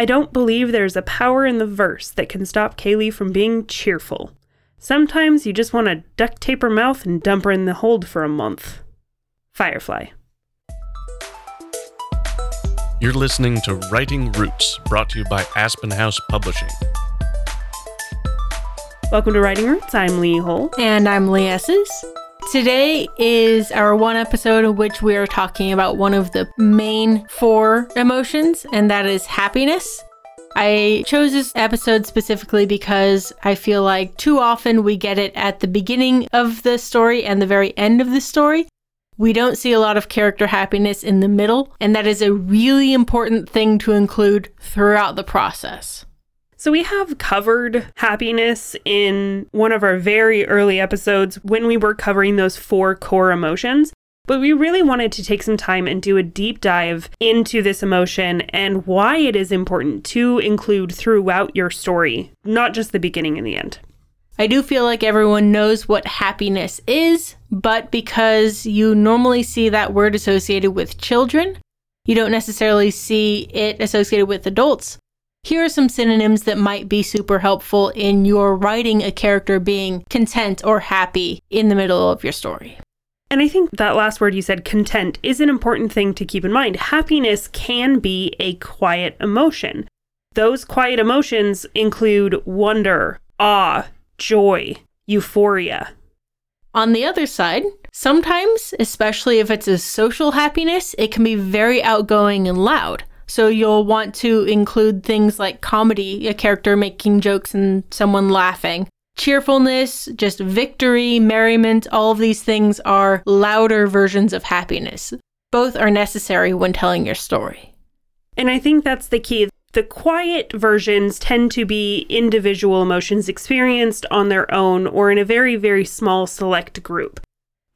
I don't believe there's a power in the verse that can stop Kaylee from being cheerful. Sometimes you just want to duct tape her mouth and dump her in the hold for a month. Firefly. You're listening to Writing Roots, brought to you by Aspen House Publishing. Welcome to Writing Roots. I'm Lee Hole. And I'm Lee Esses. Today is our one episode in which we are talking about one of the main four emotions, and that is happiness. I chose this episode specifically because I feel like too often we get it at the beginning of the story and the very end of the story. We don't see a lot of character happiness in the middle, and that is a really important thing to include throughout the process. So, we have covered happiness in one of our very early episodes when we were covering those four core emotions. But we really wanted to take some time and do a deep dive into this emotion and why it is important to include throughout your story, not just the beginning and the end. I do feel like everyone knows what happiness is, but because you normally see that word associated with children, you don't necessarily see it associated with adults. Here are some synonyms that might be super helpful in your writing a character being content or happy in the middle of your story. And I think that last word you said, content, is an important thing to keep in mind. Happiness can be a quiet emotion. Those quiet emotions include wonder, awe, joy, euphoria. On the other side, sometimes, especially if it's a social happiness, it can be very outgoing and loud. So you'll want to include things like comedy, a character making jokes and someone laughing. Cheerfulness, just victory, merriment, all of these things are louder versions of happiness. Both are necessary when telling your story. And I think that's the key. The quiet versions tend to be individual emotions experienced on their own or in a very, very small select group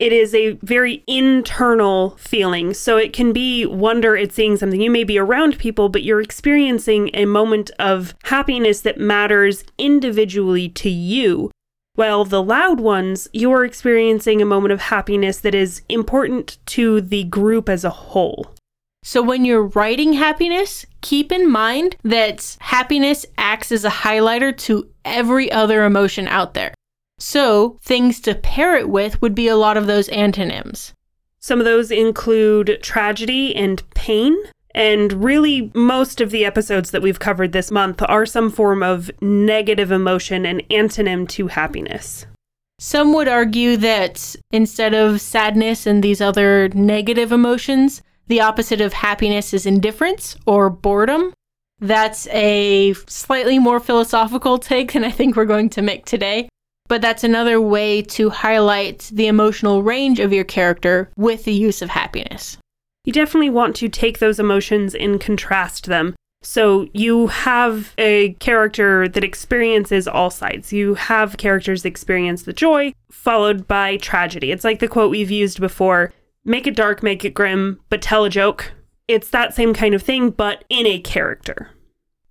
it is a very internal feeling. So it can be wonder at seeing something. You may be around people, but you're experiencing a moment of happiness that matters individually to you. While the loud ones, you're experiencing a moment of happiness that is important to the group as a whole. So, when you're writing happiness, keep in mind that happiness acts as a highlighter to every other emotion out there. So, things to pair it with would be a lot of those antonyms. Some of those include tragedy and pain. And really, most of the episodes that we've covered this month are some form of negative emotion and antonym to happiness. Some would argue that instead of sadness and these other negative emotions, the opposite of happiness is indifference or boredom. That's a slightly more philosophical take than I think we're going to make today but that's another way to highlight the emotional range of your character with the use of happiness. You definitely want to take those emotions and contrast them. So you have a character that experiences all sides. You have characters that experience the joy, followed by tragedy. It's like the quote we've used before make it dark, make it grim, but tell a joke. It's that same kind of thing, but in a character.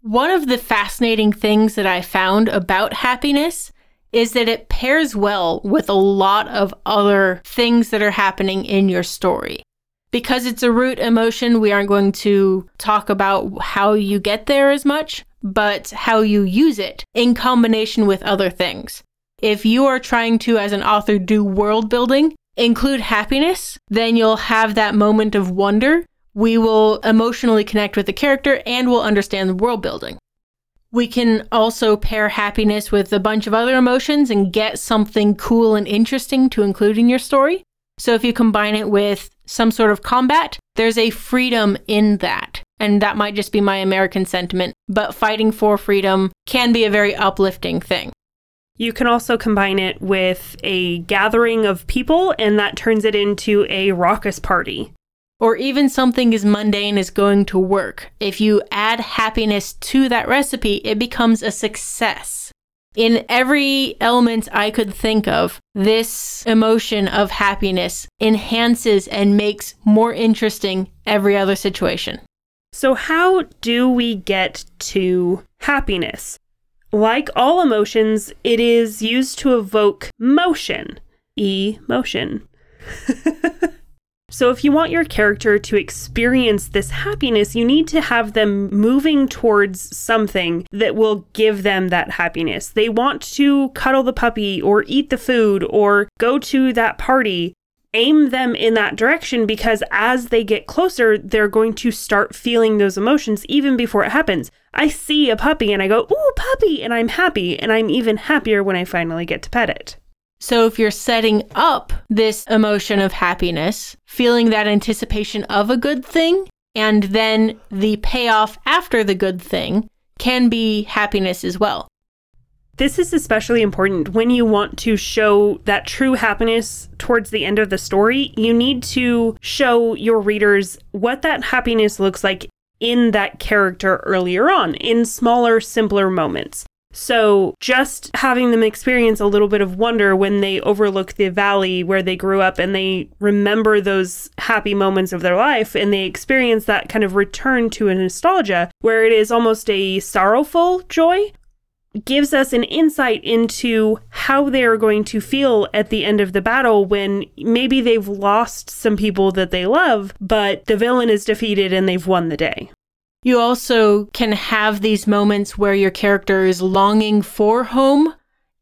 One of the fascinating things that I found about happiness is that it pairs well with a lot of other things that are happening in your story. Because it's a root emotion, we aren't going to talk about how you get there as much, but how you use it in combination with other things. If you are trying to, as an author, do world building, include happiness, then you'll have that moment of wonder. We will emotionally connect with the character and we'll understand the world building. We can also pair happiness with a bunch of other emotions and get something cool and interesting to include in your story. So if you combine it with some sort of combat, there's a freedom in that. And that might just be my American sentiment, but fighting for freedom can be a very uplifting thing. You can also combine it with a gathering of people, and that turns it into a raucous party or even something as mundane as going to work. If you add happiness to that recipe, it becomes a success. In every element I could think of, this emotion of happiness enhances and makes more interesting every other situation. So, how do we get to happiness? Like all emotions, it is used to evoke motion. Emotion. So, if you want your character to experience this happiness, you need to have them moving towards something that will give them that happiness. They want to cuddle the puppy or eat the food or go to that party. Aim them in that direction because as they get closer, they're going to start feeling those emotions even before it happens. I see a puppy and I go, Ooh, puppy, and I'm happy. And I'm even happier when I finally get to pet it. So, if you're setting up this emotion of happiness, feeling that anticipation of a good thing, and then the payoff after the good thing can be happiness as well. This is especially important when you want to show that true happiness towards the end of the story. You need to show your readers what that happiness looks like in that character earlier on, in smaller, simpler moments. So, just having them experience a little bit of wonder when they overlook the valley where they grew up and they remember those happy moments of their life and they experience that kind of return to a nostalgia where it is almost a sorrowful joy gives us an insight into how they are going to feel at the end of the battle when maybe they've lost some people that they love, but the villain is defeated and they've won the day. You also can have these moments where your character is longing for home,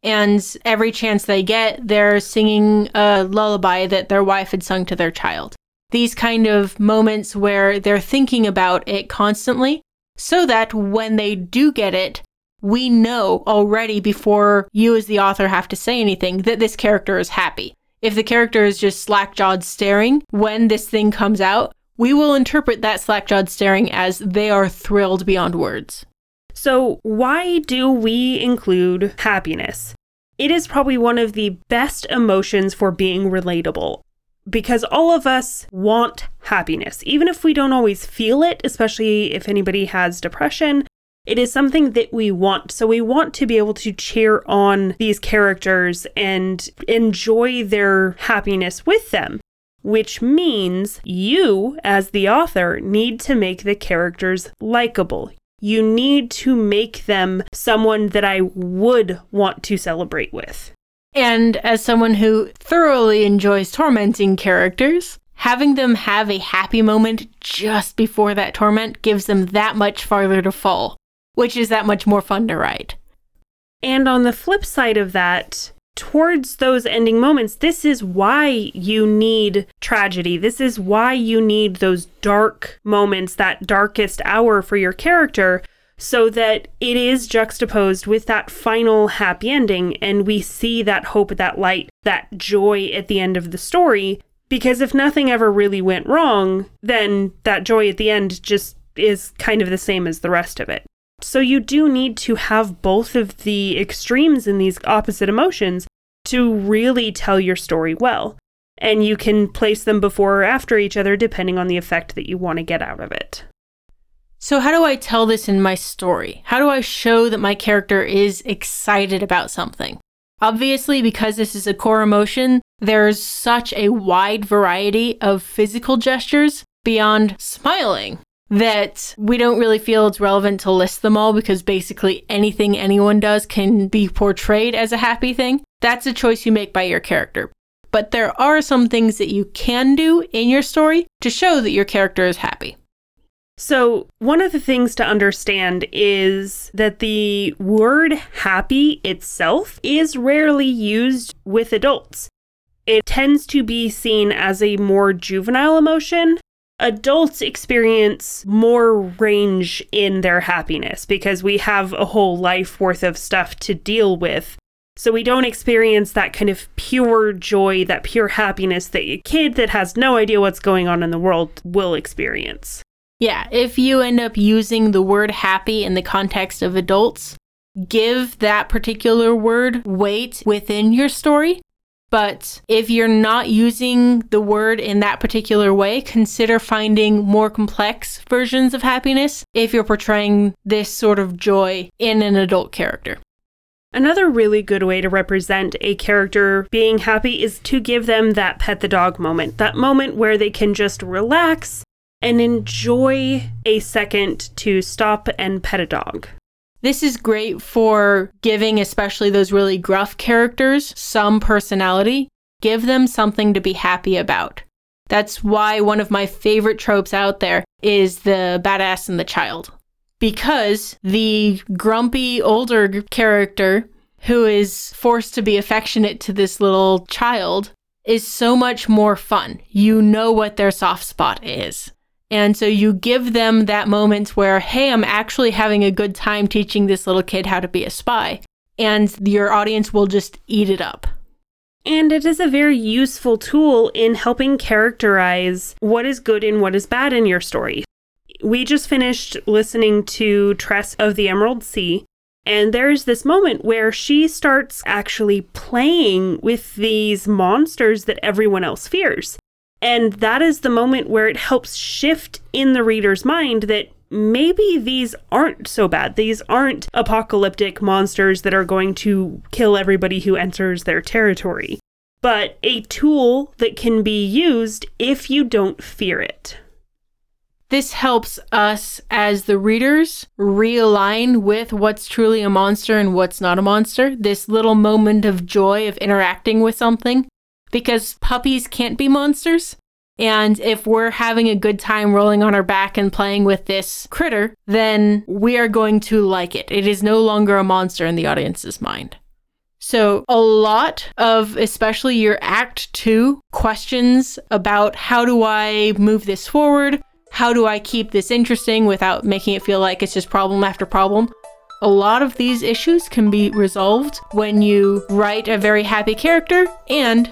and every chance they get, they're singing a lullaby that their wife had sung to their child. These kind of moments where they're thinking about it constantly, so that when they do get it, we know already before you, as the author, have to say anything that this character is happy. If the character is just slack jawed staring when this thing comes out, we will interpret that slack-jawed staring as they are thrilled beyond words. So, why do we include happiness? It is probably one of the best emotions for being relatable because all of us want happiness. Even if we don't always feel it, especially if anybody has depression, it is something that we want. So we want to be able to cheer on these characters and enjoy their happiness with them which means you, as the author, need to make the characters likable. You need to make them someone that I would want to celebrate with. And as someone who thoroughly enjoys tormenting characters, having them have a happy moment just before that torment gives them that much farther to fall, which is that much more fun to write. And on the flip side of that, towards those ending moments, this is why you need tragedy. This is why you need those dark moments, that darkest hour for your character, so that it is juxtaposed with that final happy ending and we see that hope, that light, that joy at the end of the story. Because if nothing ever really went wrong, then that joy at the end just is kind of the same as the rest of it. So you do need to have both of the extremes in these opposite emotions to really tell your story well. And you can place them before or after each other depending on the effect that you want to get out of it. So, how do I tell this in my story? How do I show that my character is excited about something? Obviously, because this is a core emotion, there's such a wide variety of physical gestures beyond smiling that we don't really feel it's relevant to list them all because basically anything anyone does can be portrayed as a happy thing. That's a choice you make by your character. But there are some things that you can do in your story to show that your character is happy. So, one of the things to understand is that the word happy itself is rarely used with adults. It tends to be seen as a more juvenile emotion adults experience more range in their happiness because we have a whole life worth of stuff to deal with. So we don't experience that kind of pure joy, that pure happiness that a kid that has no idea what's going on in the world will experience. Yeah, if you end up using the word happy in the context of adults, give that particular word weight within your story but if you're not using the word in that particular way, consider finding more complex versions of happiness if you're portraying this sort of joy in an adult character. Another really good way to represent a character being happy is to give them that pet the dog moment, that moment where they can just relax and enjoy a second to stop and pet a dog. This is great for giving, especially those really gruff characters, some personality. Give them something to be happy about. That's why one of my favorite tropes out there is the badass and the child. Because the grumpy older character who is forced to be affectionate to this little child is so much more fun. You know what their soft spot is. And so you give them that moment where, hey, I'm actually having a good time teaching this little kid how to be a spy. And your audience will just eat it up. And it is a very useful tool in helping characterize what is good and what is bad in your story. We just finished listening to Tress of the Emerald Sea, and there's this moment where she starts actually playing with these monsters that everyone else fears. And that is the moment where it helps shift in the reader's mind that maybe these aren't so bad. These aren't apocalyptic monsters that are going to kill everybody who enters their territory, but a tool that can be used if you don't fear it. This helps us as the readers realign with what's truly a monster and what's not a monster. This little moment of joy of interacting with something because puppies can't be monsters. And if we're having a good time rolling on our back and playing with this critter, then we are going to like it. It is no longer a monster in the audience's mind. So, a lot of, especially your Act Two questions about how do I move this forward? How do I keep this interesting without making it feel like it's just problem after problem? A lot of these issues can be resolved when you write a very happy character and